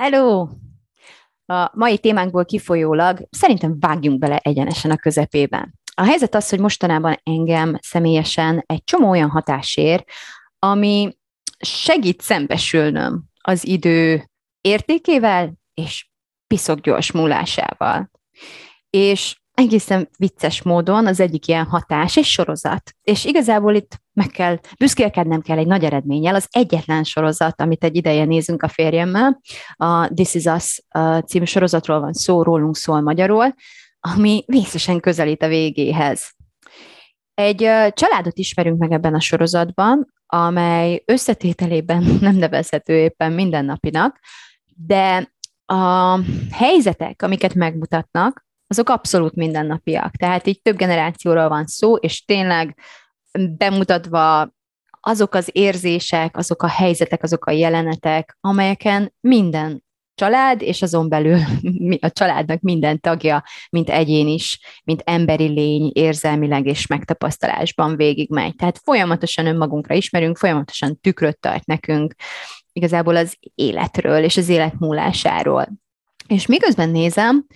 Hello! A mai témánkból kifolyólag szerintem vágjunk bele egyenesen a közepében. A helyzet az, hogy mostanában engem személyesen egy csomó olyan hatás ér, ami segít szembesülnöm az idő értékével és piszok gyors múlásával. És egészen vicces módon az egyik ilyen hatás egy sorozat. És igazából itt meg kell, büszkélkednem kell egy nagy eredménnyel, az egyetlen sorozat, amit egy ideje nézünk a férjemmel, a This Is Us című sorozatról van szó, rólunk szól magyarul, ami vészesen közelít a végéhez. Egy családot ismerünk meg ebben a sorozatban, amely összetételében nem nevezhető éppen mindennapinak, de a helyzetek, amiket megmutatnak, azok abszolút mindennapiak. Tehát így több generációról van szó, és tényleg bemutatva azok az érzések, azok a helyzetek, azok a jelenetek, amelyeken minden család, és azon belül a családnak minden tagja, mint egyén is, mint emberi lény érzelmileg és megtapasztalásban végigmegy. Tehát folyamatosan önmagunkra ismerünk, folyamatosan tükröt tart nekünk igazából az életről és az élet múlásáról. És miközben nézem,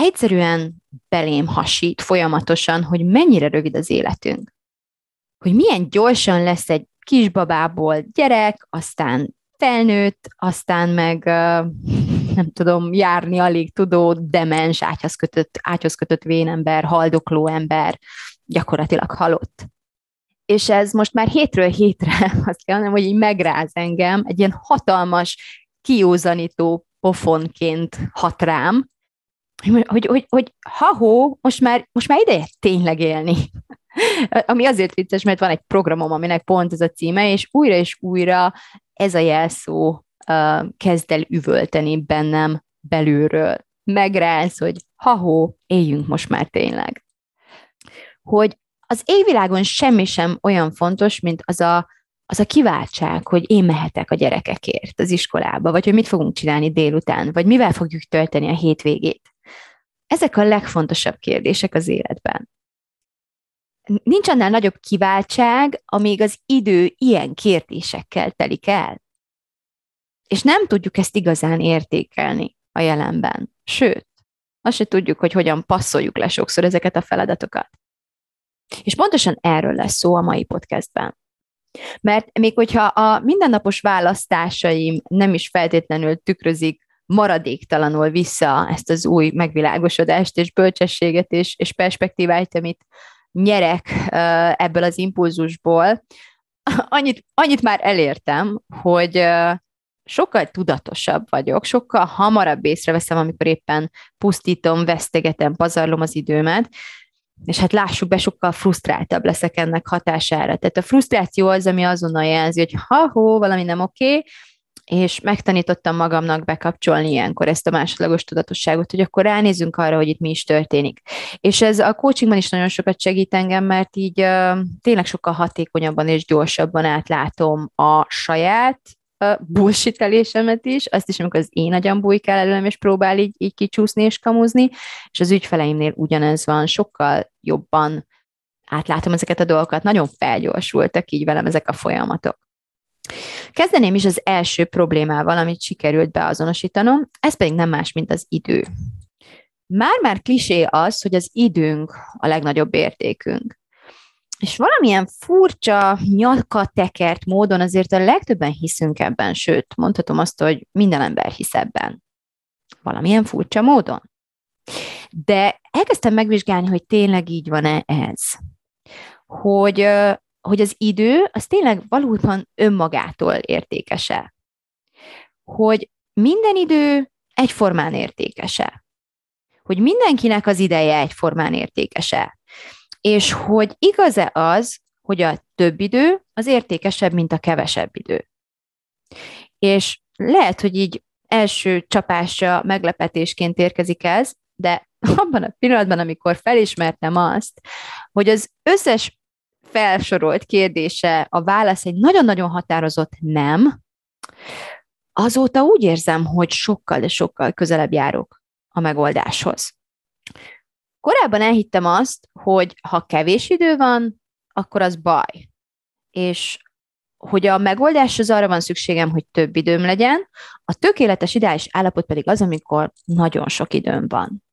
egyszerűen belém hasít folyamatosan, hogy mennyire rövid az életünk. Hogy milyen gyorsan lesz egy kisbabából gyerek, aztán felnőtt, aztán meg nem tudom, járni alig tudó, demens, ágyhoz kötött, ágyhoz kötött vénember, haldokló ember, gyakorlatilag halott. És ez most már hétről hétre, azt kell mondanom, hogy így megráz engem, egy ilyen hatalmas, kiózanító pofonként hat rám, hogy, hogy, hogy ha-hó, most már, most már ideje tényleg élni. Ami azért vicces, mert van egy programom, aminek pont ez a címe, és újra és újra ez a jelszó uh, kezd el üvölteni bennem belülről. Megráz, hogy ha-hó, éljünk most már tényleg. Hogy az égvilágon semmi sem olyan fontos, mint az a, az a kiváltság, hogy én mehetek a gyerekekért az iskolába, vagy hogy mit fogunk csinálni délután, vagy mivel fogjuk tölteni a hétvégét. Ezek a legfontosabb kérdések az életben. Nincs annál nagyobb kiváltság, amíg az idő ilyen kérdésekkel telik el. És nem tudjuk ezt igazán értékelni a jelenben. Sőt, azt se tudjuk, hogy hogyan passzoljuk le sokszor ezeket a feladatokat. És pontosan erről lesz szó a mai podcastben. Mert még hogyha a mindennapos választásaim nem is feltétlenül tükrözik maradéktalanul vissza ezt az új megvilágosodást és bölcsességet és, és perspektívát, amit nyerek ebből az impulzusból, annyit, annyit már elértem, hogy sokkal tudatosabb vagyok, sokkal hamarabb észreveszem, amikor éppen pusztítom, vesztegetem, pazarlom az időmet, és hát lássuk be, sokkal frusztráltabb leszek ennek hatására. Tehát a frusztráció az, ami azonnal jelzi, hogy ha-hó, valami nem oké, okay, és megtanítottam magamnak bekapcsolni ilyenkor ezt a másodlagos tudatosságot, hogy akkor ránézzünk arra, hogy itt mi is történik. És ez a coachingban is nagyon sokat segít engem, mert így uh, tényleg sokkal hatékonyabban és gyorsabban átlátom a saját uh, bullshitelésemet is, azt is, amikor az én agyam bújik el előlem, és próbál így, így kicsúszni és kamuzni, és az ügyfeleimnél ugyanez van, sokkal jobban átlátom ezeket a dolgokat, nagyon felgyorsultak így velem ezek a folyamatok. Kezdeném is az első problémával, amit sikerült beazonosítanom, ez pedig nem más, mint az idő. Már-már klisé az, hogy az időnk a legnagyobb értékünk. És valamilyen furcsa, nyakatekert módon azért a legtöbben hiszünk ebben, sőt, mondhatom azt, hogy minden ember hisz ebben. Valamilyen furcsa módon. De elkezdtem megvizsgálni, hogy tényleg így van-e ez. Hogy hogy az idő az tényleg valóban önmagától értékese. Hogy minden idő egyformán értékese. Hogy mindenkinek az ideje egyformán értékese. És hogy igaz-e az, hogy a több idő az értékesebb, mint a kevesebb idő. És lehet, hogy így első csapásra meglepetésként érkezik ez, de abban a pillanatban, amikor felismertem azt, hogy az összes felsorolt kérdése a válasz egy nagyon-nagyon határozott nem, azóta úgy érzem, hogy sokkal, de sokkal közelebb járok a megoldáshoz. Korábban elhittem azt, hogy ha kevés idő van, akkor az baj. És hogy a megoldáshoz arra van szükségem, hogy több időm legyen, a tökéletes ideális állapot pedig az, amikor nagyon sok időm van.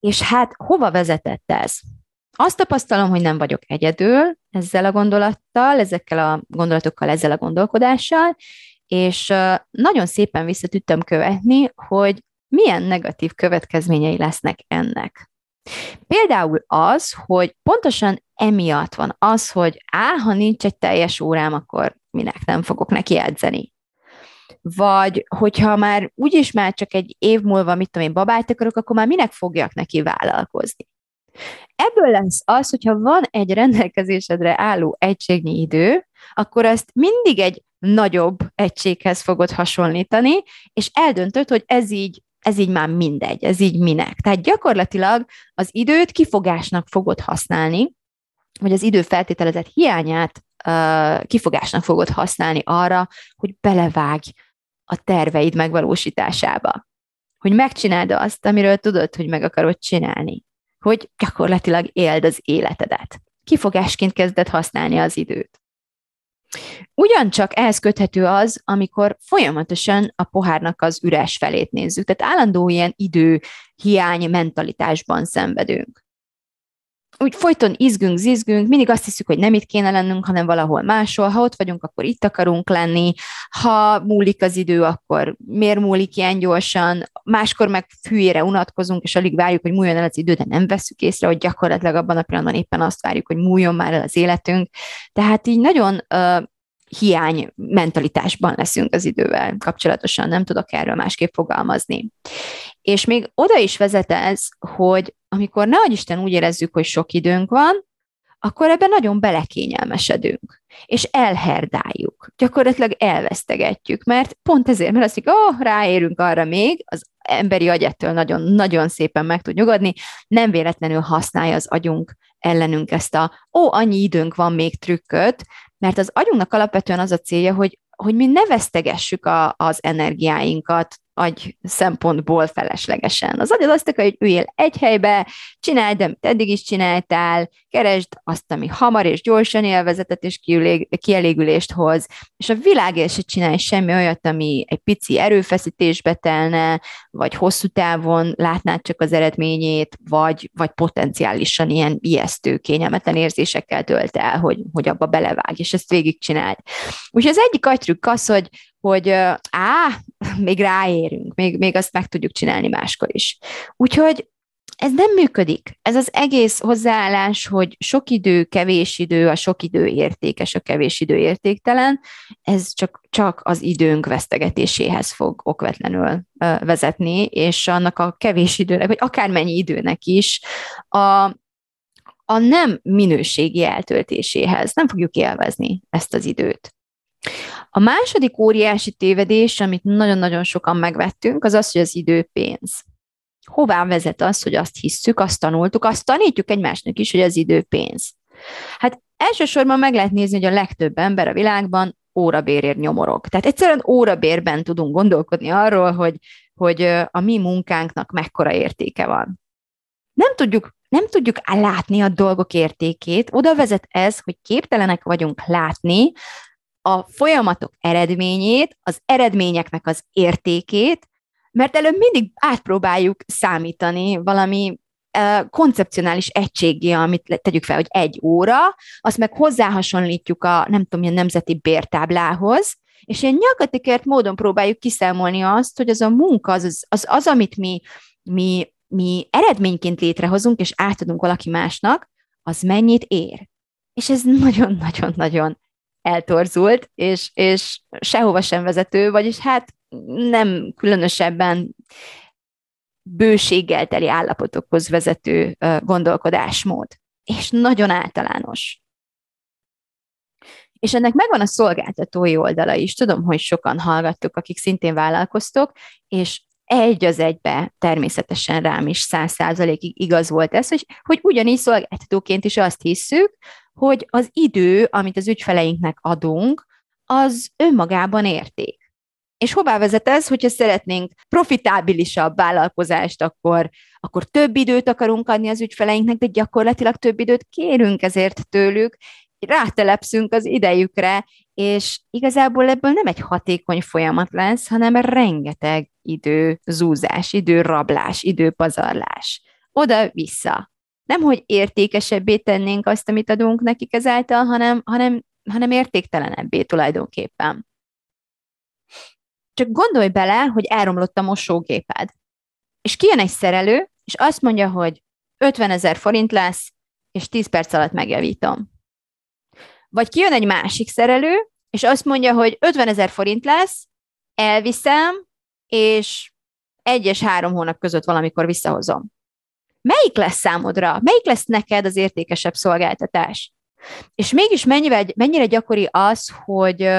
És hát hova vezetett ez? Azt tapasztalom, hogy nem vagyok egyedül ezzel a gondolattal, ezekkel a gondolatokkal, ezzel a gondolkodással, és nagyon szépen vissza tudtam követni, hogy milyen negatív következményei lesznek ennek. Például az, hogy pontosan emiatt van az, hogy á, ha nincs egy teljes órám, akkor minek nem fogok neki edzeni. Vagy hogyha már úgyis már csak egy év múlva, mit tudom én, babát akarok, akkor már minek fogjak neki vállalkozni. Ebből lesz az, hogyha van egy rendelkezésedre álló egységnyi idő, akkor azt mindig egy nagyobb egységhez fogod hasonlítani, és eldöntöd, hogy ez így ez így már mindegy, ez így minek. Tehát gyakorlatilag az időt kifogásnak fogod használni, vagy az idő feltételezett hiányát uh, kifogásnak fogod használni arra, hogy belevágj a terveid megvalósításába. Hogy megcsináld azt, amiről tudod, hogy meg akarod csinálni. Hogy gyakorlatilag éld az életedet. Kifogásként kezded használni az időt. Ugyancsak ehhez köthető az, amikor folyamatosan a pohárnak az üres felét nézzük, tehát állandó ilyen idő hiány mentalitásban szenvedünk. Úgy folyton izgünk, zizgünk, mindig azt hiszük, hogy nem itt kéne lennünk, hanem valahol máshol. Ha ott vagyunk, akkor itt akarunk lenni. Ha múlik az idő, akkor miért múlik ilyen gyorsan? Máskor meg hülyére unatkozunk, és alig várjuk, hogy múljon el az idő, de nem veszük észre, hogy gyakorlatilag abban a pillanatban éppen azt várjuk, hogy múljon már el az életünk. Tehát így nagyon hiány mentalitásban leszünk az idővel kapcsolatosan, nem tudok erről másképp fogalmazni. És még oda is vezet ez, hogy amikor ne Isten úgy érezzük, hogy sok időnk van, akkor ebben nagyon belekényelmesedünk, és elherdáljuk, gyakorlatilag elvesztegetjük, mert pont ezért, mert azt mondjuk, oh, ráérünk arra még, az emberi agy ettől nagyon-nagyon szépen meg tud nyugodni, nem véletlenül használja az agyunk ellenünk ezt a, ó, annyi időnk van még trükköt, mert az agyunknak alapvetően az a célja, hogy hogy mi ne vesztegessük a, az energiáinkat agy szempontból feleslegesen. Az agy az azt akarja, hogy üljél egy helybe, csináld, amit eddig is csináltál, keresd azt, ami hamar és gyorsan élvezetet és kielégülést hoz, és a világért se csinálj semmi olyat, ami egy pici erőfeszítésbe telne, vagy hosszú távon látnád csak az eredményét, vagy, vagy potenciálisan ilyen ijesztő, kényelmetlen érzésekkel tölt el, hogy, hogy abba belevág, és ezt végigcsináld. Úgyhogy az egyik agytrükk az, hogy, hogy á, még ráérünk, még, még azt meg tudjuk csinálni máskor is. Úgyhogy ez nem működik. Ez az egész hozzáállás, hogy sok idő, kevés idő, a sok idő értékes, a kevés idő értéktelen, ez csak, csak az időnk vesztegetéséhez fog okvetlenül vezetni, és annak a kevés időnek, vagy akármennyi időnek is a, a nem minőségi eltöltéséhez. Nem fogjuk élvezni ezt az időt. A második óriási tévedés, amit nagyon-nagyon sokan megvettünk, az az, hogy az idő pénz. Hová vezet az, hogy azt hisszük, azt tanultuk, azt tanítjuk egymásnak is, hogy az idő pénz. Hát elsősorban meg lehet nézni, hogy a legtöbb ember a világban órabérért nyomorog. Tehát egyszerűen órabérben tudunk gondolkodni arról, hogy, hogy a mi munkánknak mekkora értéke van. Nem tudjuk, nem tudjuk látni a dolgok értékét, oda vezet ez, hogy képtelenek vagyunk látni, a folyamatok eredményét, az eredményeknek az értékét, mert előbb mindig átpróbáljuk számítani valami koncepcionális egységé, amit tegyük fel, hogy egy óra, azt meg hozzáhasonlítjuk a, nem tudom, ilyen nemzeti bértáblához, és ilyen nyakatikért módon próbáljuk kiszámolni azt, hogy az a munka, az az, az, az amit mi, mi, mi eredményként létrehozunk, és átadunk valaki másnak, az mennyit ér. És ez nagyon-nagyon-nagyon eltorzult, és, és sehova sem vezető, vagyis hát nem különösebben bőséggel teli állapotokhoz vezető gondolkodásmód, és nagyon általános. És ennek megvan a szolgáltatói oldala is. Tudom, hogy sokan hallgattuk, akik szintén vállalkoztok, és egy az egybe természetesen rám is száz százalékig igaz volt ez, hogy, hogy ugyanígy szolgáltatóként is azt hisszük, hogy az idő, amit az ügyfeleinknek adunk, az önmagában érték. És hová vezet ez, hogyha szeretnénk profitábilisabb vállalkozást, akkor, akkor több időt akarunk adni az ügyfeleinknek, de gyakorlatilag több időt kérünk ezért tőlük, rátelepszünk az idejükre, és igazából ebből nem egy hatékony folyamat lesz, hanem rengeteg idő zúzás, időrablás, időpazarlás. Oda-vissza. Nem, hogy értékesebbé tennénk azt, amit adunk nekik ezáltal, hanem, hanem, hanem értéktelenebbé tulajdonképpen. Csak gondolj bele, hogy elromlott a mosógéped. És kijön egy szerelő, és azt mondja, hogy 50 ezer forint lesz, és 10 perc alatt megjavítom. Vagy kijön egy másik szerelő, és azt mondja, hogy 50 ezer forint lesz, elviszem, és egy és három hónap között valamikor visszahozom. Melyik lesz számodra? Melyik lesz neked az értékesebb szolgáltatás? És mégis mennyire, mennyire gyakori az, hogy,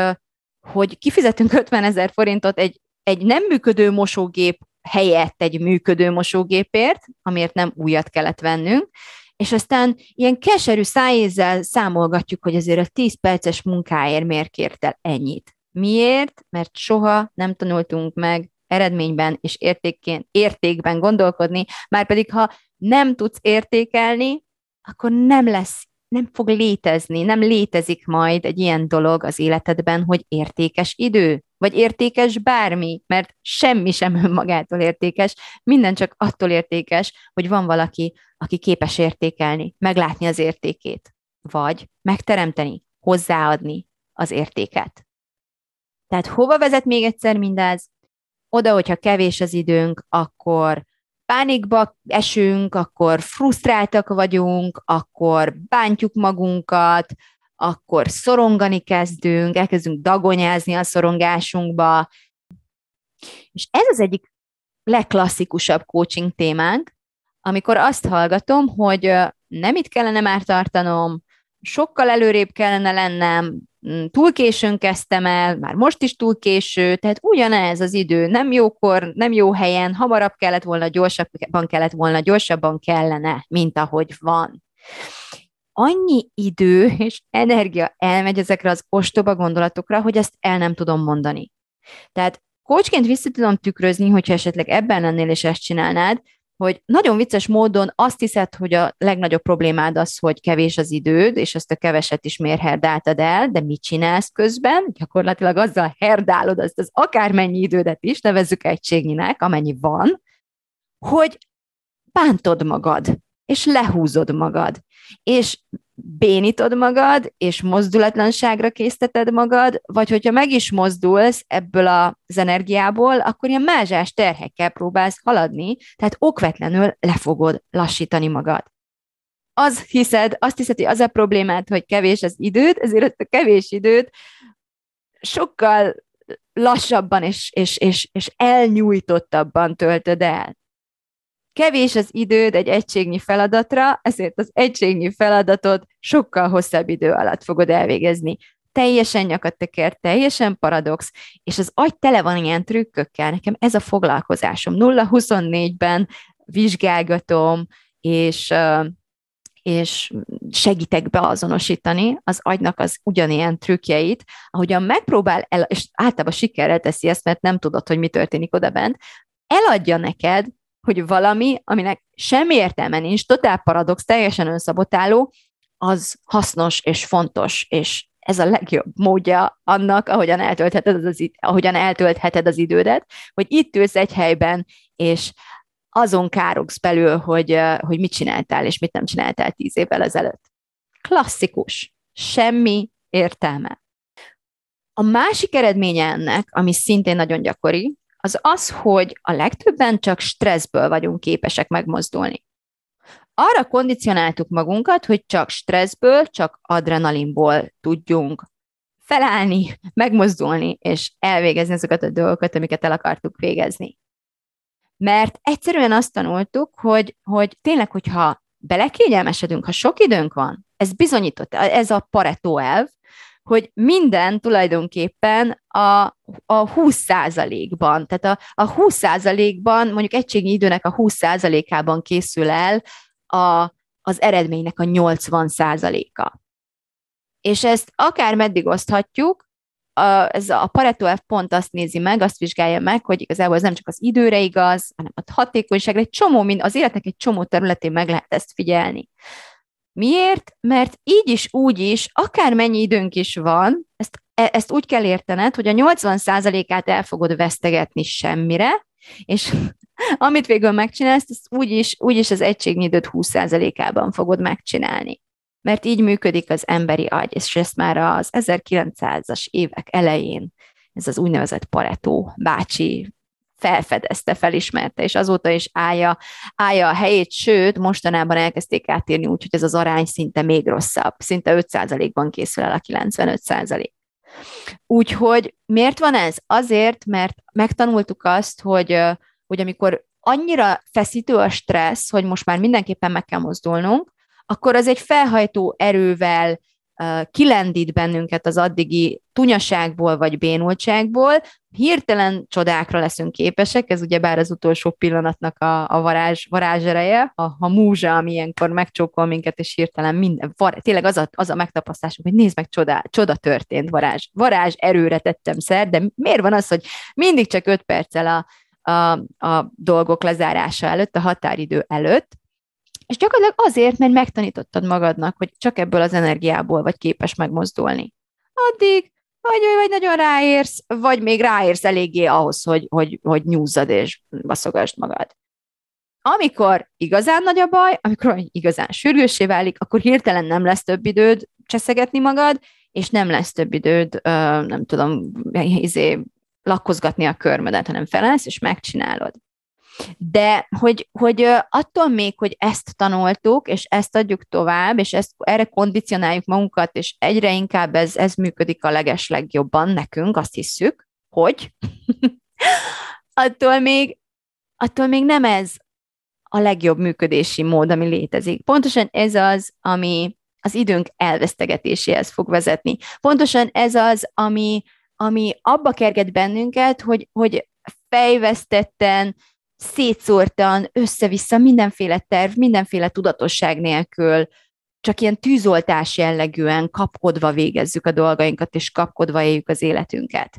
hogy kifizetünk 50 ezer forintot egy, egy nem működő mosógép helyett egy működő mosógépért, amiért nem újat kellett vennünk, és aztán ilyen keserű szájézzel számolgatjuk, hogy azért a 10 perces munkáért miért kért el ennyit. Miért? Mert soha nem tanultunk meg eredményben és értékén, értékben gondolkodni, már pedig ha nem tudsz értékelni, akkor nem lesz, nem fog létezni, nem létezik majd egy ilyen dolog az életedben, hogy értékes idő, vagy értékes bármi, mert semmi sem önmagától értékes, minden csak attól értékes, hogy van valaki, aki képes értékelni, meglátni az értékét, vagy megteremteni, hozzáadni az értéket. Tehát hova vezet még egyszer mindez? Oda, hogyha kevés az időnk, akkor pánikba esünk, akkor frusztráltak vagyunk, akkor bántjuk magunkat, akkor szorongani kezdünk, elkezdünk dagonyázni a szorongásunkba. És ez az egyik legklasszikusabb coaching témánk, amikor azt hallgatom, hogy nem itt kellene már tartanom, sokkal előrébb kellene lennem, mm, túl későn kezdtem el, már most is túl késő, tehát ugyanez az idő, nem jókor, nem jó helyen, hamarabb kellett volna, gyorsabban kellett volna, gyorsabban kellene, mint ahogy van. Annyi idő és energia elmegy ezekre az ostoba gondolatokra, hogy ezt el nem tudom mondani. Tehát Kócsként vissza tudom tükrözni, hogyha esetleg ebben lennél és ezt csinálnád, hogy nagyon vicces módon azt hiszed, hogy a legnagyobb problémád az, hogy kevés az időd, és ezt a keveset is miért herdáltad el, de mit csinálsz közben? Gyakorlatilag azzal herdálod azt az akármennyi idődet is, nevezzük egységnyinek, amennyi van, hogy bántod magad, és lehúzod magad, és bénítod magad, és mozdulatlanságra készteted magad, vagy hogyha meg is mozdulsz ebből az energiából, akkor ilyen mázsás terhekkel próbálsz haladni, tehát okvetlenül le fogod lassítani magad. Az hiszed, azt hiszed, hogy az a problémát, hogy kevés az időd, ezért ezt a kevés időt sokkal lassabban és, és, és, és elnyújtottabban töltöd el. Kevés az időd egy egységnyi feladatra, ezért az egységnyi feladatot sokkal hosszabb idő alatt fogod elvégezni. Teljesen nyakat teker, teljesen paradox, és az agy tele van ilyen trükkökkel. Nekem ez a foglalkozásom. 0-24-ben vizsgálgatom, és és segítek beazonosítani az agynak az ugyanilyen trükkjeit, ahogyan megpróbál, el, és általában sikerrel teszi ezt, mert nem tudod, hogy mi történik oda bent, eladja neked hogy valami, aminek semmi értelme nincs, totál paradox, teljesen önszabotáló, az hasznos és fontos, és ez a legjobb módja annak, ahogyan eltöltheted az, ahogyan eltöltheted az idődet, hogy itt ülsz egy helyben, és azon károgsz belül, hogy, hogy mit csináltál, és mit nem csináltál tíz évvel ezelőtt. Klasszikus. Semmi értelme. A másik eredménye ennek, ami szintén nagyon gyakori, az az, hogy a legtöbben csak stresszből vagyunk képesek megmozdulni. Arra kondicionáltuk magunkat, hogy csak stresszből, csak adrenalinból tudjunk felállni, megmozdulni, és elvégezni azokat a dolgokat, amiket el akartuk végezni. Mert egyszerűen azt tanultuk, hogy, hogy tényleg, hogyha belekényelmesedünk, ha sok időnk van, ez bizonyított, ez a Pareto elv, hogy minden tulajdonképpen a, a 20%-ban, tehát a, a 20%-ban, mondjuk egységnyi időnek a 20%-ában készül el a, az eredménynek a 80%-a. És ezt akár meddig oszthatjuk, a, ez a Pareto F pont azt nézi meg, azt vizsgálja meg, hogy igazából ez nem csak az időre igaz, hanem a hatékonyságra, egy csomó, az életnek egy csomó területén meg lehet ezt figyelni. Miért? Mert így is, úgy is, akármennyi időnk is van, ezt, e, ezt úgy kell értened, hogy a 80%-át el fogod vesztegetni semmire, és amit végül megcsinálsz, ezt úgyis, úgyis az egységnyi 20%-ában fogod megcsinálni mert így működik az emberi agy, és ezt már az 1900-as évek elején ez az úgynevezett Pareto bácsi felfedezte, felismerte, és azóta is állja, állja a helyét, sőt, mostanában elkezdték átírni úgy, hogy ez az arány szinte még rosszabb, szinte 5%-ban készül el a 95%. Úgyhogy miért van ez? Azért, mert megtanultuk azt, hogy, hogy amikor annyira feszítő a stressz, hogy most már mindenképpen meg kell mozdulnunk, akkor az egy felhajtó erővel kilendít bennünket az addigi tunyaságból vagy bénultságból, hirtelen csodákra leszünk képesek, ez ugye bár az utolsó pillanatnak a, a varázs, varázsereje, a, a múzsa, ami ilyenkor megcsókol minket, és hirtelen minden, var, tényleg az a, az a megtapasztásunk, hogy nézd meg, csoda, csoda történt, varázs, varázs erőre tettem szer, de miért van az, hogy mindig csak öt perccel a, a, a dolgok lezárása előtt, a határidő előtt, és gyakorlatilag azért, mert megtanítottad magadnak, hogy csak ebből az energiából vagy képes megmozdulni. Addig vagy, vagy nagyon ráérsz, vagy még ráérsz eléggé ahhoz, hogy, hogy, hogy nyúzzad és baszogasd magad. Amikor igazán nagy a baj, amikor igazán sürgőssé válik, akkor hirtelen nem lesz több időd cseszegetni magad, és nem lesz több időd, nem tudom, izé, lakkozgatni a körmödet, hanem felállsz, és megcsinálod. De hogy, hogy attól még, hogy ezt tanultuk, és ezt adjuk tovább, és ezt, erre kondicionáljuk magunkat, és egyre inkább ez, ez működik a leges legjobban nekünk, azt hisszük, hogy attól még, attól még nem ez a legjobb működési mód, ami létezik. Pontosan ez az, ami az időnk elvesztegetéséhez fog vezetni. Pontosan ez az, ami, ami abba kerget bennünket, hogy, hogy fejvesztetten, szétszórtan, össze-vissza, mindenféle terv, mindenféle tudatosság nélkül, csak ilyen tűzoltás jellegűen kapkodva végezzük a dolgainkat, és kapkodva éljük az életünket.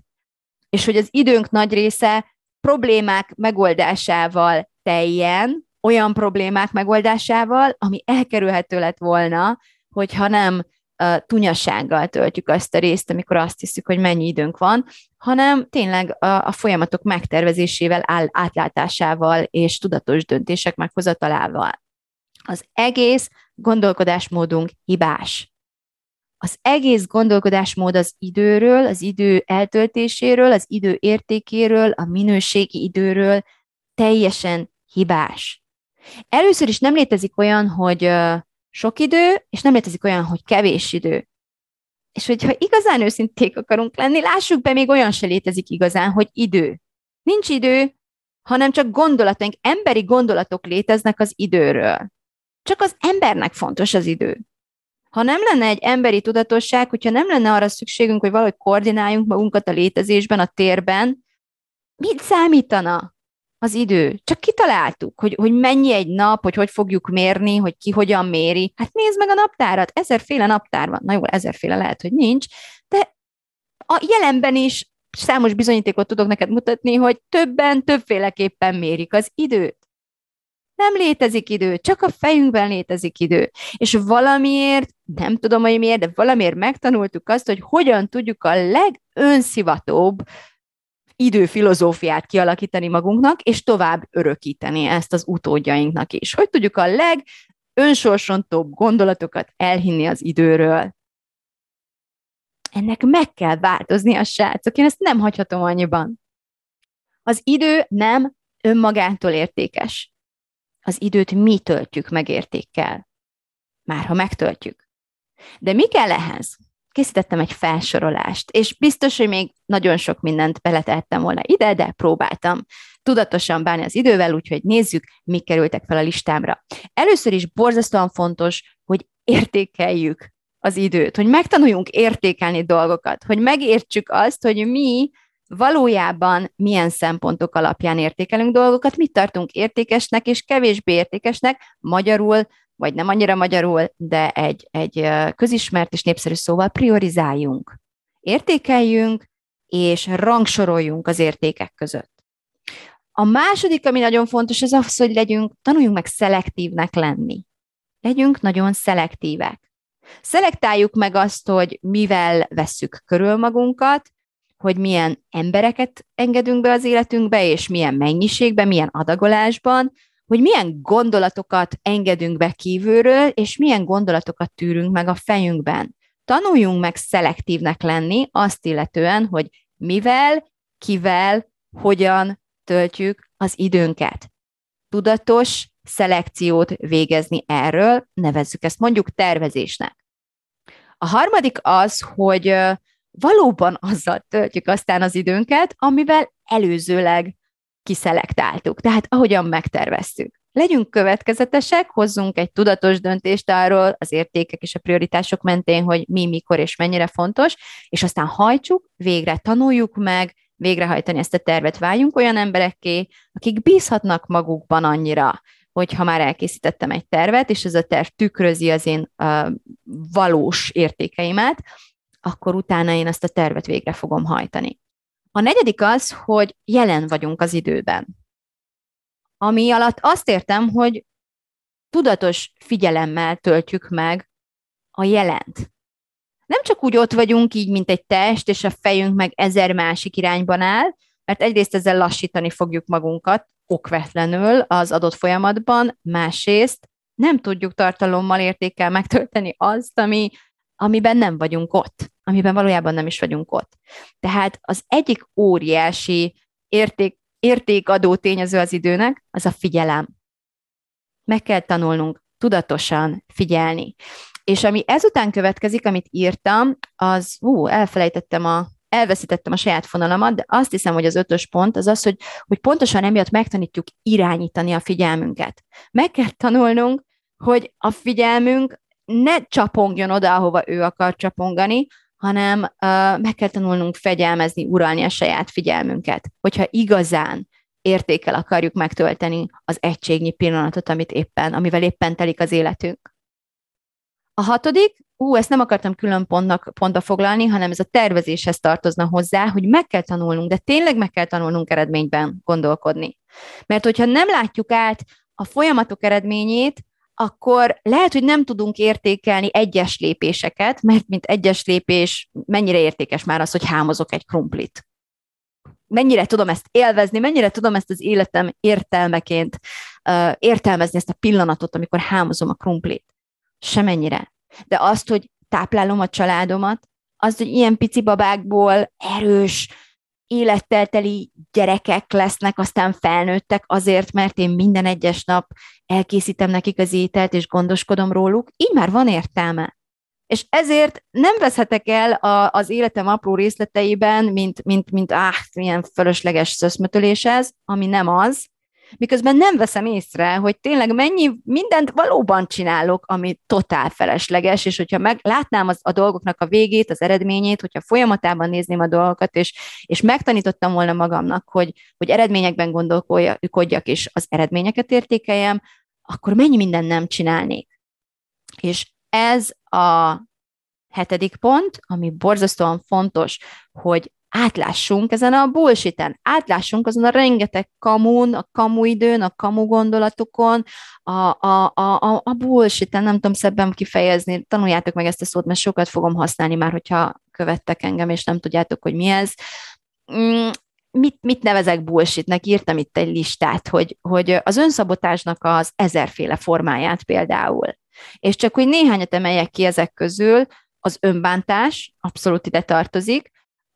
És hogy az időnk nagy része problémák megoldásával teljen, olyan problémák megoldásával, ami elkerülhető lett volna, hogyha nem tunyasággal töltjük azt a részt, amikor azt hiszük, hogy mennyi időnk van, hanem tényleg a, a folyamatok megtervezésével, áll, átlátásával és tudatos döntések meghozatalával. Az egész gondolkodásmódunk hibás. Az egész gondolkodásmód az időről, az idő eltöltéséről, az idő értékéről, a minőségi időről teljesen hibás. Először is nem létezik olyan, hogy sok idő, és nem létezik olyan, hogy kevés idő. És hogyha igazán őszinték akarunk lenni, lássuk be, még olyan se létezik igazán, hogy idő. Nincs idő, hanem csak gondolataink, emberi gondolatok léteznek az időről. Csak az embernek fontos az idő. Ha nem lenne egy emberi tudatosság, hogyha nem lenne arra szükségünk, hogy valahogy koordináljunk magunkat a létezésben, a térben, mit számítana? Az idő. Csak kitaláltuk, hogy, hogy mennyi egy nap, hogy hogy fogjuk mérni, hogy ki hogyan méri. Hát nézd meg a naptárat, ezerféle naptár van. Na jó, ezerféle lehet, hogy nincs, de a jelenben is számos bizonyítékot tudok neked mutatni, hogy többen többféleképpen mérik az időt. Nem létezik idő, csak a fejünkben létezik idő. És valamiért, nem tudom, hogy miért, de valamiért megtanultuk azt, hogy hogyan tudjuk a legönszivatóbb időfilozófiát kialakítani magunknak, és tovább örökíteni ezt az utódjainknak is. Hogy tudjuk a legönsorsontóbb gondolatokat elhinni az időről. Ennek meg kell változni a srácok, én ezt nem hagyhatom annyiban. Az idő nem önmagától értékes. Az időt mi töltjük meg értékkel. Már ha megtöltjük. De mi kell ehhez? Készítettem egy felsorolást, és biztos, hogy még nagyon sok mindent beletettem volna ide, de próbáltam tudatosan bánni az idővel, úgyhogy nézzük, mik kerültek fel a listámra. Először is borzasztóan fontos, hogy értékeljük az időt, hogy megtanuljunk értékelni dolgokat, hogy megértsük azt, hogy mi valójában milyen szempontok alapján értékelünk dolgokat, mit tartunk értékesnek és kevésbé értékesnek, magyarul, vagy nem annyira magyarul, de egy, egy közismert és népszerű szóval priorizáljunk. Értékeljünk, és rangsoroljunk az értékek között. A második, ami nagyon fontos, az az, hogy legyünk, tanuljunk meg szelektívnek lenni. Legyünk nagyon szelektívek. Szelektáljuk meg azt, hogy mivel vesszük körül magunkat, hogy milyen embereket engedünk be az életünkbe, és milyen mennyiségben, milyen adagolásban, hogy milyen gondolatokat engedünk be kívülről, és milyen gondolatokat tűrünk meg a fejünkben. Tanuljunk meg szelektívnek lenni, azt illetően, hogy mivel, kivel, hogyan töltjük az időnket. Tudatos szelekciót végezni erről, nevezzük ezt mondjuk tervezésnek. A harmadik az, hogy valóban azzal töltjük aztán az időnket, amivel előzőleg kiszelektáltuk, tehát ahogyan megterveztük. Legyünk következetesek, hozzunk egy tudatos döntést arról az értékek és a prioritások mentén, hogy mi, mikor és mennyire fontos, és aztán hajtsuk, végre tanuljuk meg, végrehajtani ezt a tervet, váljunk olyan emberekké, akik bízhatnak magukban annyira, hogy ha már elkészítettem egy tervet, és ez a terv tükrözi az én uh, valós értékeimet, akkor utána én ezt a tervet végre fogom hajtani. A negyedik az, hogy jelen vagyunk az időben. Ami alatt azt értem, hogy tudatos figyelemmel töltjük meg a jelent. Nem csak úgy ott vagyunk így, mint egy test, és a fejünk meg ezer másik irányban áll, mert egyrészt ezzel lassítani fogjuk magunkat okvetlenül az adott folyamatban, másrészt nem tudjuk tartalommal, értékkel megtölteni azt, ami, amiben nem vagyunk ott, amiben valójában nem is vagyunk ott. Tehát az egyik óriási érték, értékadó tényező az időnek, az a figyelem. Meg kell tanulnunk tudatosan figyelni. És ami ezután következik, amit írtam, az, ú, elfelejtettem a, elveszítettem a saját fonalamat, de azt hiszem, hogy az ötös pont az az, hogy, hogy pontosan emiatt megtanítjuk irányítani a figyelmünket. Meg kell tanulnunk, hogy a figyelmünk ne csapongjon oda, ahova ő akar csapongani, hanem uh, meg kell tanulnunk fegyelmezni, uralni a saját figyelmünket. Hogyha igazán értékel akarjuk megtölteni az egységnyi pillanatot, amit éppen, amivel éppen telik az életünk. A hatodik, ú, ezt nem akartam külön pontnak, pontba foglalni, hanem ez a tervezéshez tartozna hozzá, hogy meg kell tanulnunk, de tényleg meg kell tanulnunk eredményben gondolkodni. Mert hogyha nem látjuk át a folyamatok eredményét, akkor lehet, hogy nem tudunk értékelni egyes lépéseket, mert mint egyes lépés mennyire értékes már az, hogy hámozok egy krumplit. Mennyire tudom ezt élvezni, mennyire tudom ezt az életem értelmeként uh, értelmezni ezt a pillanatot, amikor hámozom a krumplit. Semennyire. De azt, hogy táplálom a családomat, azt, hogy ilyen pici babákból erős, élettel teli gyerekek lesznek, aztán felnőttek azért, mert én minden egyes nap elkészítem nekik az ételt, és gondoskodom róluk, így már van értelme. És ezért nem veszhetek el a, az életem apró részleteiben, mint, mint, mint áh, milyen fölösleges szöszmötölés ez, ami nem az, miközben nem veszem észre, hogy tényleg mennyi mindent valóban csinálok, ami totál felesleges, és hogyha meg látnám az, a dolgoknak a végét, az eredményét, hogyha folyamatában nézném a dolgokat, és, és megtanítottam volna magamnak, hogy, hogy eredményekben gondolkodjak, és az eredményeket értékeljem, akkor mennyi minden nem csinálnék. És ez a hetedik pont, ami borzasztóan fontos, hogy átlássunk ezen a bullshiten, átlássunk azon a rengeteg kamun, a kamu időn, a kamu gondolatokon, a, a, a, a, bullshiten, nem tudom szebben kifejezni, tanuljátok meg ezt a szót, mert sokat fogom használni már, hogyha követtek engem, és nem tudjátok, hogy mi ez. Mm, mit, mit nevezek bullshitnek? Írtam itt egy listát, hogy, hogy az önszabotásnak az ezerféle formáját például. És csak hogy néhányat emeljek ki ezek közül, az önbántás abszolút ide tartozik,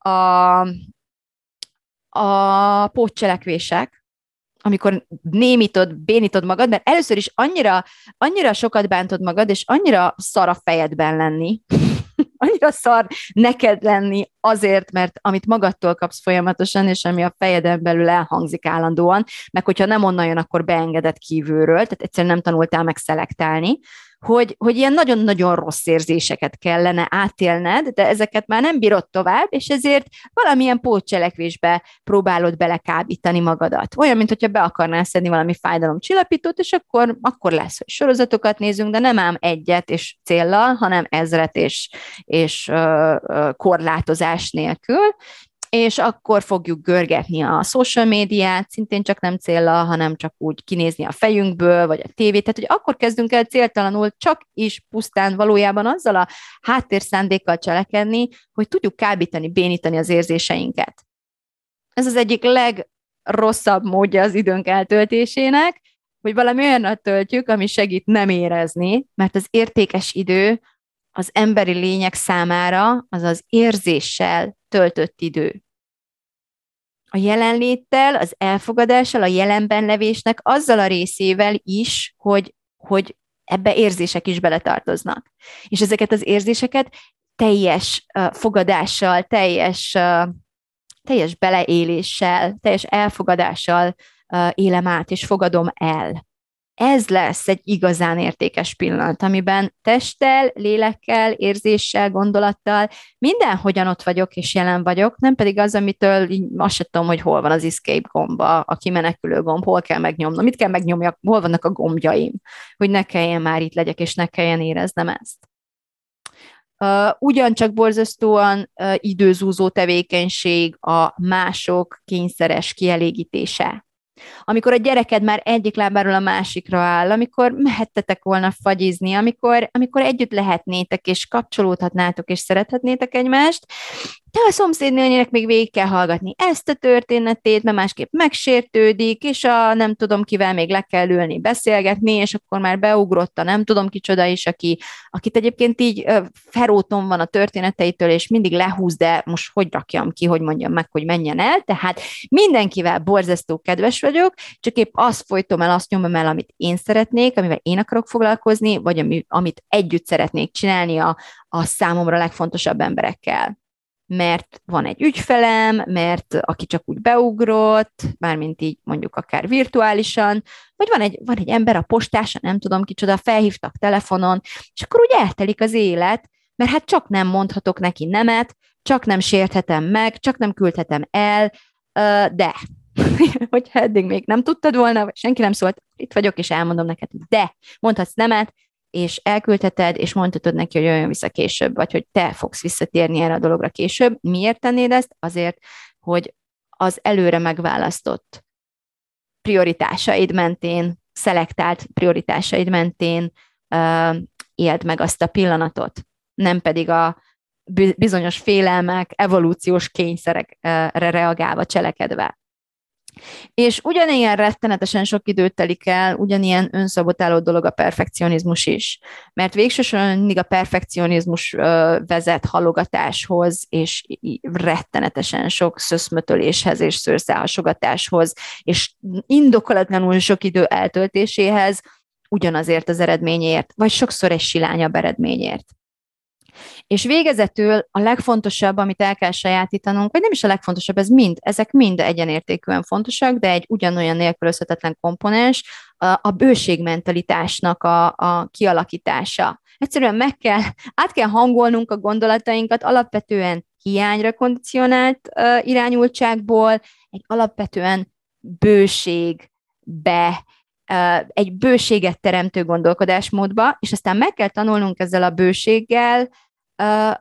a, a pótcselekvések, amikor némítod, bénítod magad, mert először is annyira, annyira sokat bántod magad, és annyira szar a fejedben lenni, annyira szar neked lenni azért, mert amit magadtól kapsz folyamatosan, és ami a fejeden belül elhangzik állandóan, meg hogyha nem onnan jön, akkor beengedett kívülről, tehát egyszerűen nem tanultál meg szelektálni, hogy, hogy ilyen nagyon-nagyon rossz érzéseket kellene átélned, de ezeket már nem bírod tovább, és ezért valamilyen pótcselekvésbe próbálod belekábítani magadat. Olyan, mint hogyha be akarnál szedni valami fájdalomcsillapítót, és akkor, akkor lesz, hogy sorozatokat nézünk, de nem ám egyet és céllal, hanem ezret és, és uh, korlátozás nélkül, és akkor fogjuk görgetni a social médiát, szintén csak nem célra, hanem csak úgy kinézni a fejünkből, vagy a tévét, tehát hogy akkor kezdünk el céltalanul csak is pusztán valójában azzal a háttérszándékkal cselekedni, hogy tudjuk kábítani, bénítani az érzéseinket. Ez az egyik legrosszabb módja az időnk eltöltésének, hogy valami olyanat töltjük, ami segít nem érezni, mert az értékes idő az emberi lények számára az az érzéssel töltött idő. A jelenléttel, az elfogadással, a jelenben levésnek azzal a részével is, hogy, hogy ebbe érzések is beletartoznak. És ezeket az érzéseket teljes uh, fogadással, teljes, uh, teljes beleéléssel, teljes elfogadással uh, élem át, és fogadom el ez lesz egy igazán értékes pillanat, amiben testtel, lélekkel, érzéssel, gondolattal mindenhogyan ott vagyok és jelen vagyok, nem pedig az, amitől így azt sem tudom, hogy hol van az escape gomba, a kimenekülő gomb, hol kell megnyomnom, mit kell megnyomjak, hol vannak a gombjaim, hogy ne kelljen már itt legyek, és ne kelljen éreznem ezt. Uh, ugyancsak borzasztóan uh, időzúzó tevékenység a mások kényszeres kielégítése amikor a gyereked már egyik lábáról a másikra áll, amikor mehettetek volna fagyizni, amikor, amikor együtt lehetnétek, és kapcsolódhatnátok, és szerethetnétek egymást, de a szomszédnőnyének még végig kell hallgatni ezt a történetét, mert másképp megsértődik, és a nem tudom kivel még le kell ülni, beszélgetni, és akkor már beugrott a nem tudom kicsoda is, aki, akit egyébként így feróton van a történeteitől, és mindig lehúz, de most hogy rakjam ki, hogy mondjam meg, hogy menjen el, tehát mindenkivel borzasztó kedves vagyok, csak épp azt folytom el, azt nyomom el, amit én szeretnék, amivel én akarok foglalkozni, vagy ami, amit együtt szeretnék csinálni a, a számomra legfontosabb emberekkel. Mert van egy ügyfelem, mert aki csak úgy beugrott, mármint így mondjuk akár virtuálisan, vagy van egy, van egy ember a postáson, nem tudom kicsoda, felhívtak telefonon, és akkor úgy eltelik az élet, mert hát csak nem mondhatok neki nemet, csak nem sérthetem meg, csak nem küldhetem el, de hogyha eddig még nem tudtad volna, vagy senki nem szólt, itt vagyok, és elmondom neked, de mondhatsz nemet, és elküldheted, és mondhatod neki, hogy jöjjön vissza később, vagy hogy te fogsz visszatérni erre a dologra később. Miért tennéd ezt? Azért, hogy az előre megválasztott prioritásaid mentén, szelektált prioritásaid mentén uh, éld meg azt a pillanatot, nem pedig a bizonyos félelmek, evolúciós kényszerekre reagálva, cselekedve. És ugyanilyen rettenetesen sok időt telik el, ugyanilyen önszabotáló dolog a perfekcionizmus is. Mert végsősorban mindig a perfekcionizmus vezet halogatáshoz, és rettenetesen sok szöszmötöléshez és szőrszálhasogatáshoz, és indokolatlanul sok idő eltöltéséhez, ugyanazért az eredményért, vagy sokszor egy silányabb eredményért. És végezetül a legfontosabb, amit el kell sajátítanunk, vagy nem is a legfontosabb, ez mind, ezek mind egyenértékűen fontosak, de egy ugyanolyan nélkülözhetetlen komponens a, a bőségmentalitásnak a, a kialakítása. Egyszerűen meg kell, át kell hangolnunk a gondolatainkat alapvetően hiányra kondicionált uh, irányultságból, egy alapvetően bőségbe, egy bőséget teremtő gondolkodásmódba, és aztán meg kell tanulnunk ezzel a bőséggel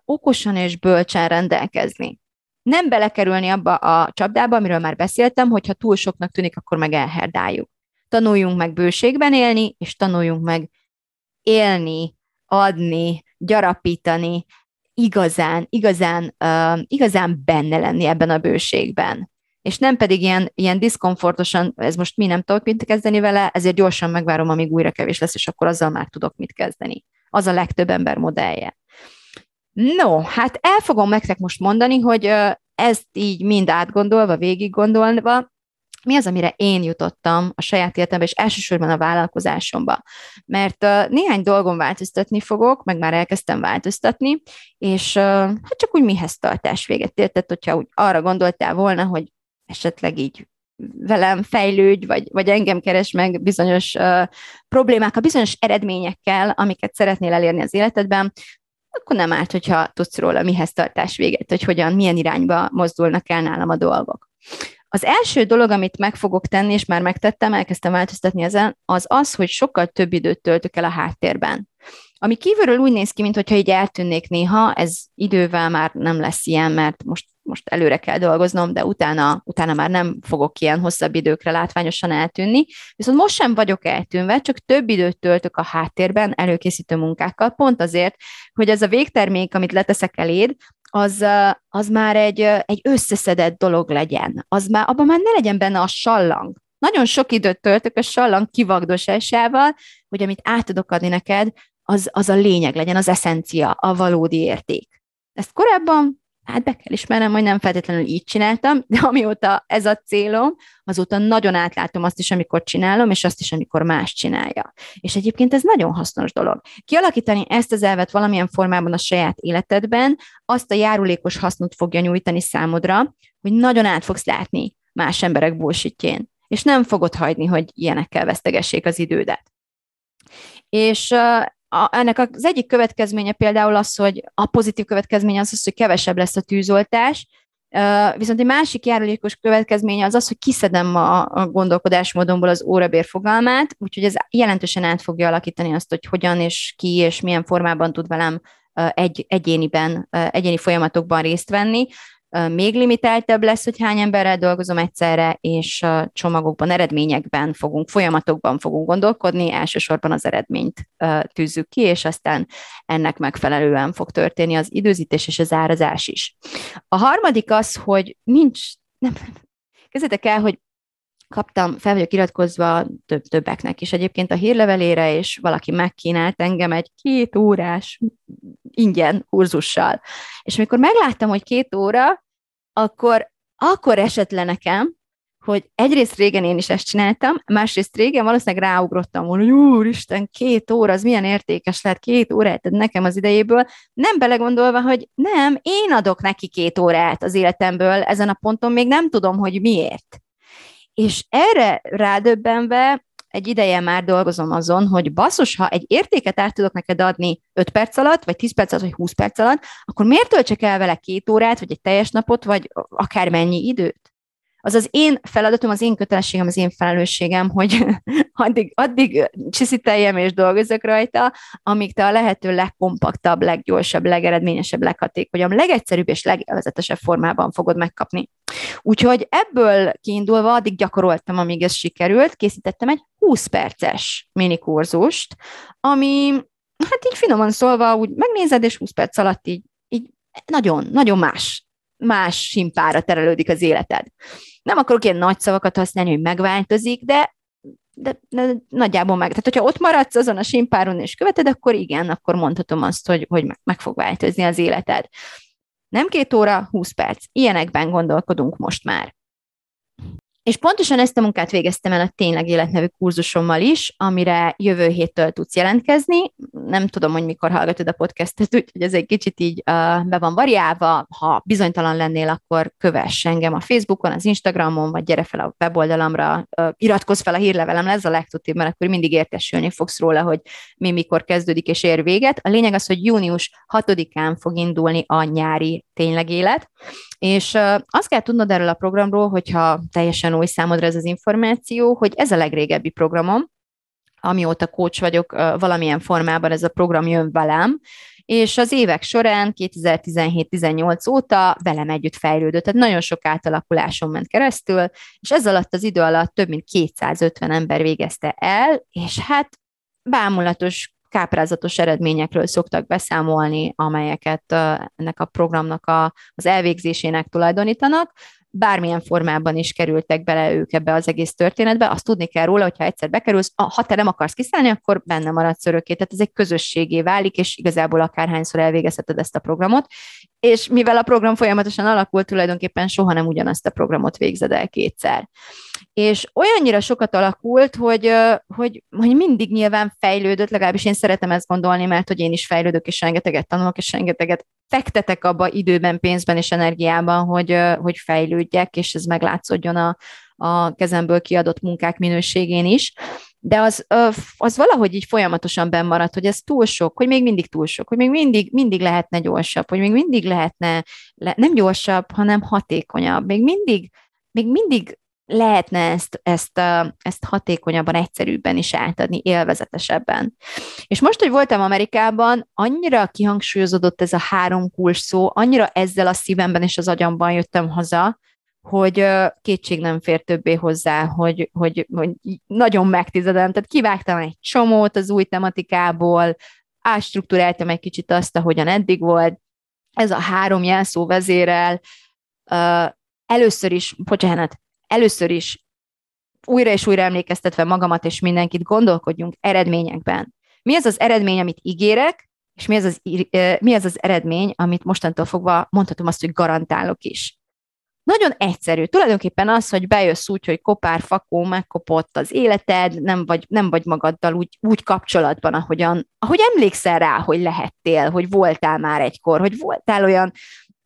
okosan és bölcsen rendelkezni. Nem belekerülni abba a csapdába, amiről már beszéltem, hogyha túl soknak tűnik, akkor meg elherdáljuk. Tanuljunk meg bőségben élni, és tanuljunk meg élni, adni, gyarapítani, igazán, igazán, uh, igazán benne lenni ebben a bőségben. És nem pedig ilyen, ilyen diszkomfortosan, ez most mi nem tudok mit kezdeni vele, ezért gyorsan megvárom, amíg újra kevés lesz, és akkor azzal már tudok mit kezdeni. Az a legtöbb ember modellje. No, hát el fogom nektek most mondani, hogy ezt így mind átgondolva, végig gondolva, mi az, amire én jutottam a saját életemben, és elsősorban a vállalkozásomba. Mert uh, néhány dolgon változtatni fogok, meg már elkezdtem változtatni, és uh, hát csak úgy mihez tartás véget értett, hogyha úgy arra gondoltál volna, hogy esetleg így velem fejlődj, vagy, vagy engem keres meg bizonyos uh, problémákkal, bizonyos eredményekkel, amiket szeretnél elérni az életedben, akkor nem árt, hogyha tudsz róla mihez tartás véget, hogy hogyan, milyen irányba mozdulnak el nálam a dolgok. Az első dolog, amit meg fogok tenni, és már megtettem, elkezdtem változtatni ezen, az az, hogy sokkal több időt töltök el a háttérben. Ami kívülről úgy néz ki, mintha így eltűnnék néha, ez idővel már nem lesz ilyen, mert most, most előre kell dolgoznom, de utána, utána már nem fogok ilyen hosszabb időkre látványosan eltűnni. Viszont most sem vagyok eltűnve, csak több időt töltök a háttérben előkészítő munkákkal, pont azért, hogy ez a végtermék, amit leteszek eléd, az, az már egy, egy összeszedett dolog legyen. Az már, abban már ne legyen benne a sallang. Nagyon sok időt töltök a sallang kivagdosásával, hogy amit át tudok adni neked, az, az a lényeg legyen, az eszencia, a valódi érték. Ezt korábban hát be kell ismernem, hogy nem feltétlenül így csináltam, de amióta ez a célom, azóta nagyon átlátom azt is, amikor csinálom, és azt is, amikor más csinálja. És egyébként ez nagyon hasznos dolog. Kialakítani ezt az elvet valamilyen formában a saját életedben, azt a járulékos hasznot fogja nyújtani számodra, hogy nagyon át fogsz látni más emberek bullshitjén, és nem fogod hagyni, hogy ilyenekkel vesztegessék az idődet. És a, ennek az egyik következménye például az, hogy a pozitív következménye az, az hogy kevesebb lesz a tűzoltás, viszont egy másik járulékos következménye az az, hogy kiszedem a, a gondolkodásmódomból az órabér fogalmát, úgyhogy ez jelentősen át fogja alakítani azt, hogy hogyan és ki és milyen formában tud velem egy, egyéniben, egyéni folyamatokban részt venni még limitáltabb lesz, hogy hány emberrel dolgozom egyszerre, és csomagokban, eredményekben fogunk, folyamatokban fogunk gondolkodni, elsősorban az eredményt tűzzük ki, és aztán ennek megfelelően fog történni az időzítés és az árazás is. A harmadik az, hogy nincs, nem, kezdetek el, hogy kaptam, fel vagyok iratkozva több, többeknek is egyébként a hírlevelére, és valaki megkínált engem egy két órás ingyen kurzussal. És amikor megláttam, hogy két óra, akkor, akkor esett le nekem, hogy egyrészt régen én is ezt csináltam, másrészt régen valószínűleg ráugrottam volna, hogy úristen, két óra, az milyen értékes lehet, két órát ad nekem az idejéből, nem belegondolva, hogy nem, én adok neki két órát az életemből, ezen a ponton még nem tudom, hogy miért. És erre rádöbbenve egy ideje már dolgozom azon, hogy basszus, ha egy értéket át tudok neked adni 5 perc alatt, vagy 10 perc alatt, vagy 20 perc alatt, akkor miért töltsek el vele két órát, vagy egy teljes napot, vagy akár mennyi időt? Az az én feladatom, az én kötelességem, az én felelősségem, hogy addig, addig csiszíteljem és dolgozok rajta, amíg te a lehető legkompaktabb, leggyorsabb, legeredményesebb, leghatékonyabb, legegyszerűbb és legélvezetesebb formában fogod megkapni. Úgyhogy ebből kiindulva addig gyakoroltam, amíg ez sikerült, készítettem egy 20 perces minikurzust, ami hát így finoman szólva úgy megnézed, és 20 perc alatt így, így nagyon, nagyon más, más simpára terelődik az életed. Nem akarok ilyen nagy szavakat használni, hogy megváltozik, de, de, de nagyjából meg. Tehát, hogyha ott maradsz azon a simpáron és követed, akkor igen, akkor mondhatom azt, hogy, hogy meg, fog változni az életed. Nem két óra, 20 perc. Ilyenekben gondolkodunk most már. És pontosan ezt a munkát végeztem el a Tényleg Életnevű kurzusommal is, amire jövő héttől tudsz jelentkezni. Nem tudom, hogy mikor hallgatod a podcastet, úgyhogy ez egy kicsit így uh, be van variálva. Ha bizonytalan lennél, akkor kövess engem a Facebookon, az Instagramon, vagy gyere fel a weboldalamra, uh, iratkozz fel a hírlevelemre, ez a legtudtibb, mert akkor mindig értesülni fogsz róla, hogy mi mikor kezdődik és ér véget. A lényeg az, hogy június 6-án fog indulni a nyári Tényleg Élet, és azt kell tudnod erről a programról, hogyha teljesen új számodra ez az információ, hogy ez a legrégebbi programom, amióta coach vagyok, valamilyen formában ez a program jön velem, és az évek során 2017-18 óta velem együtt fejlődött, tehát nagyon sok átalakuláson ment keresztül, és ez alatt az idő alatt több mint 250 ember végezte el, és hát bámulatos káprázatos eredményekről szoktak beszámolni, amelyeket ennek a programnak a, az elvégzésének tulajdonítanak, bármilyen formában is kerültek bele ők ebbe az egész történetbe, azt tudni kell róla, hogyha egyszer bekerülsz, ha te nem akarsz kiszállni, akkor benne maradsz örökké. Tehát ez egy közösségé válik, és igazából akárhányszor elvégezheted ezt a programot. És mivel a program folyamatosan alakult, tulajdonképpen soha nem ugyanazt a programot végzed el kétszer. És olyannyira sokat alakult, hogy, hogy, hogy mindig nyilván fejlődött, legalábbis én szeretem ezt gondolni, mert hogy én is fejlődök, és rengeteget tanulok, és rengeteget fektetek abba időben, pénzben és energiában, hogy, hogy fejlődjek, és ez meglátszódjon a, a kezemből kiadott munkák minőségén is de az, az valahogy így folyamatosan bennmaradt, hogy ez túl sok, hogy még mindig túl sok, hogy még mindig, mindig lehetne gyorsabb, hogy még mindig lehetne, le, nem gyorsabb, hanem hatékonyabb, még mindig, még mindig lehetne ezt, ezt, ezt hatékonyabban, egyszerűbben is átadni, élvezetesebben. És most, hogy voltam Amerikában, annyira kihangsúlyozódott ez a három kulcs szó, annyira ezzel a szívemben és az agyamban jöttem haza, hogy kétség nem fér többé hozzá, hogy, hogy, hogy nagyon megtizedem. Tehát kivágtam egy csomót az új tematikából, átstruktúráltam egy kicsit azt, ahogyan eddig volt. Ez a három jelszó vezérel. Először is, bocsánat, először is újra és újra emlékeztetve magamat és mindenkit, gondolkodjunk eredményekben. Mi az az eredmény, amit ígérek, és mi az az, mi az, az eredmény, amit mostantól fogva mondhatom azt, hogy garantálok is. Nagyon egyszerű. Tulajdonképpen az, hogy bejössz úgy, hogy kopár fakó megkopott az életed, nem vagy, nem vagy magaddal úgy, úgy kapcsolatban, ahogyan, ahogy emlékszel rá, hogy lehettél, hogy voltál már egykor, hogy voltál olyan,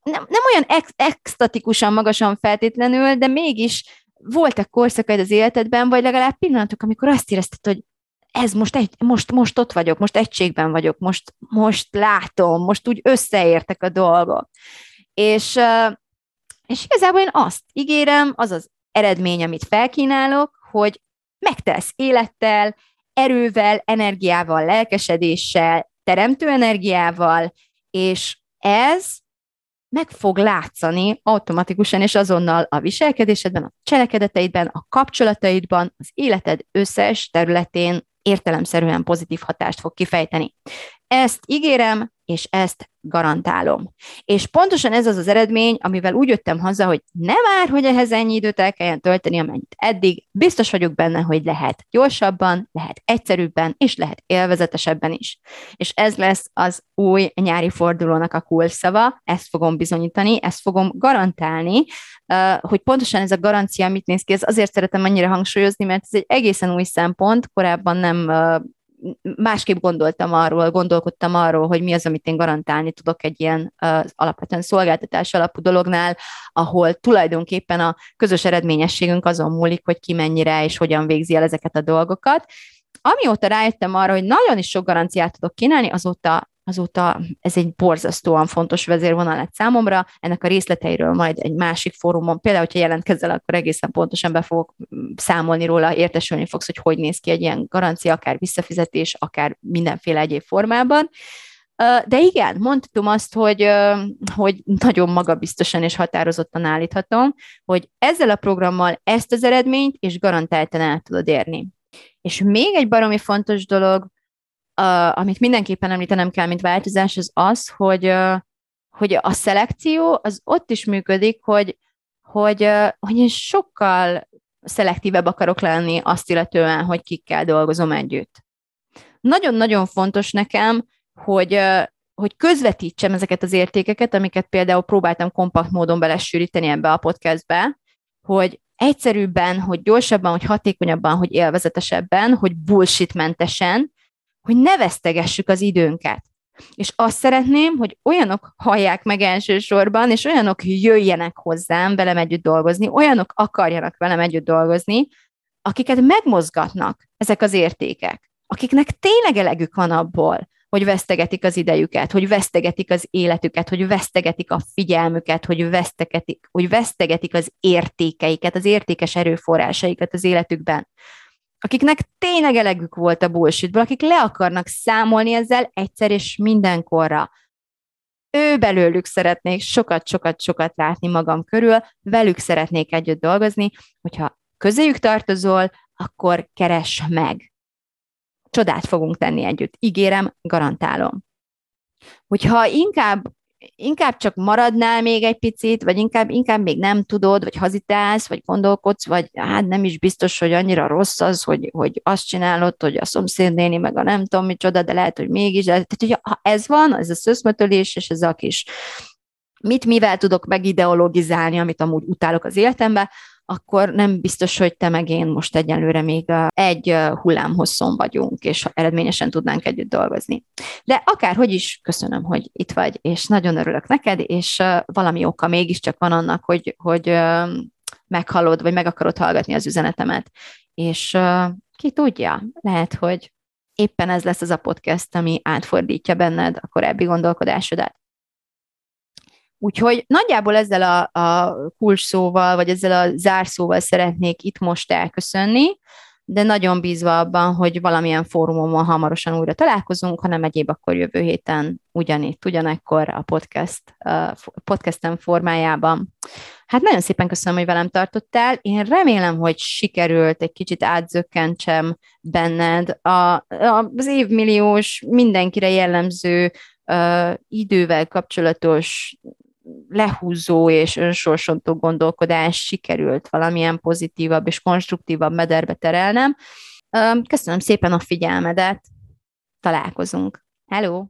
nem, nem olyan ex, extatikusan magasan feltétlenül, de mégis voltak korszakaid az életedben, vagy legalább pillanatok, amikor azt érezted, hogy ez most, egy, most, most ott vagyok, most egységben vagyok, most, most látom, most úgy összeértek a dolgok. És és igazából én azt ígérem, az az eredmény, amit felkínálok, hogy megtesz élettel, erővel, energiával, lelkesedéssel, teremtő energiával, és ez meg fog látszani automatikusan és azonnal a viselkedésedben, a cselekedeteidben, a kapcsolataidban, az életed összes területén értelemszerűen pozitív hatást fog kifejteni. Ezt ígérem, és ezt garantálom. És pontosan ez az az eredmény, amivel úgy jöttem haza, hogy nem már, hogy ehhez ennyi időt el kelljen tölteni, amennyit eddig, biztos vagyok benne, hogy lehet gyorsabban, lehet egyszerűbben, és lehet élvezetesebben is. És ez lesz az új nyári fordulónak a kulcsszava, ezt fogom bizonyítani, ezt fogom garantálni, hogy pontosan ez a garancia mit néz ki, ez azért szeretem annyira hangsúlyozni, mert ez egy egészen új szempont, korábban nem másképp gondoltam arról, gondolkodtam arról, hogy mi az, amit én garantálni tudok egy ilyen uh, alapvetően szolgáltatás alapú dolognál, ahol tulajdonképpen a közös eredményességünk azon múlik, hogy ki mennyire és hogyan végzi el ezeket a dolgokat. Amióta rájöttem arra, hogy nagyon is sok garanciát tudok kínálni, azóta azóta ez egy borzasztóan fontos vezérvonal lett számomra, ennek a részleteiről majd egy másik fórumon, például, hogyha jelentkezel, akkor egészen pontosan be fogok számolni róla, értesülni fogsz, hogy hogy néz ki egy ilyen garancia, akár visszafizetés, akár mindenféle egyéb formában. De igen, mondhatom azt, hogy, hogy nagyon magabiztosan és határozottan állíthatom, hogy ezzel a programmal ezt az eredményt és garantáltan el tudod érni. És még egy baromi fontos dolog, uh, amit mindenképpen említenem kell, mint változás, az az, hogy, hogy a szelekció az ott is működik, hogy, hogy, hogy én sokkal szelektívebb akarok lenni azt illetően, hogy kikkel dolgozom együtt. Nagyon-nagyon fontos nekem, hogy, hogy közvetítsem ezeket az értékeket, amiket például próbáltam kompakt módon belesűríteni ebbe a podcastbe, hogy egyszerűbben, hogy gyorsabban, hogy hatékonyabban, hogy élvezetesebben, hogy bullshitmentesen, hogy ne vesztegessük az időnket. És azt szeretném, hogy olyanok hallják meg elsősorban, és olyanok jöjjenek hozzám velem együtt dolgozni, olyanok akarjanak velem együtt dolgozni, akiket megmozgatnak ezek az értékek, akiknek tényleg elegük van abból, hogy vesztegetik az idejüket, hogy vesztegetik az életüket, hogy vesztegetik a figyelmüket, hogy vesztegetik, hogy vesztegetik az értékeiket, az értékes erőforrásaikat az életükben akiknek tényleg elegük volt a bullshitból, akik le akarnak számolni ezzel egyszer és mindenkorra. Ő belőlük szeretnék sokat-sokat-sokat látni magam körül, velük szeretnék együtt dolgozni, hogyha közéjük tartozol, akkor keres meg. Csodát fogunk tenni együtt. Ígérem, garantálom. Hogyha inkább inkább csak maradnál még egy picit, vagy inkább, inkább még nem tudod, vagy hazitálsz, vagy gondolkodsz, vagy hát nem is biztos, hogy annyira rossz az, hogy, hogy azt csinálod, hogy a szomszédnéni, meg a nem tudom micsoda, de lehet, hogy mégis. De, tehát, hogy ha ez van, ez a szöszmötölés, és ez a kis mit mivel tudok megideologizálni, amit amúgy utálok az életembe, akkor nem biztos, hogy te meg én most egyelőre még egy hullámhosszon vagyunk, és eredményesen tudnánk együtt dolgozni. De akárhogy is, köszönöm, hogy itt vagy, és nagyon örülök neked, és valami oka mégiscsak van annak, hogy, hogy meghallod, vagy meg akarod hallgatni az üzenetemet. És ki tudja, lehet, hogy éppen ez lesz az a podcast, ami átfordítja benned a korábbi gondolkodásodat. Úgyhogy nagyjából ezzel a, a kulcsszóval, vagy ezzel a zárszóval szeretnék itt most elköszönni, de nagyon bízva abban, hogy valamilyen fórumon hamarosan újra találkozunk, ha nem egyéb, akkor jövő héten ugyanitt, ugyanekkor a podcast, a podcastem formájában. Hát nagyon szépen köszönöm, hogy velem tartottál. Én remélem, hogy sikerült egy kicsit átzökkentsem benned a, a, az évmilliós, mindenkire jellemző uh, idővel kapcsolatos lehúzó és önsorsontó gondolkodás sikerült valamilyen pozitívabb és konstruktívabb mederbe terelnem. Köszönöm szépen a figyelmedet, találkozunk. Hello!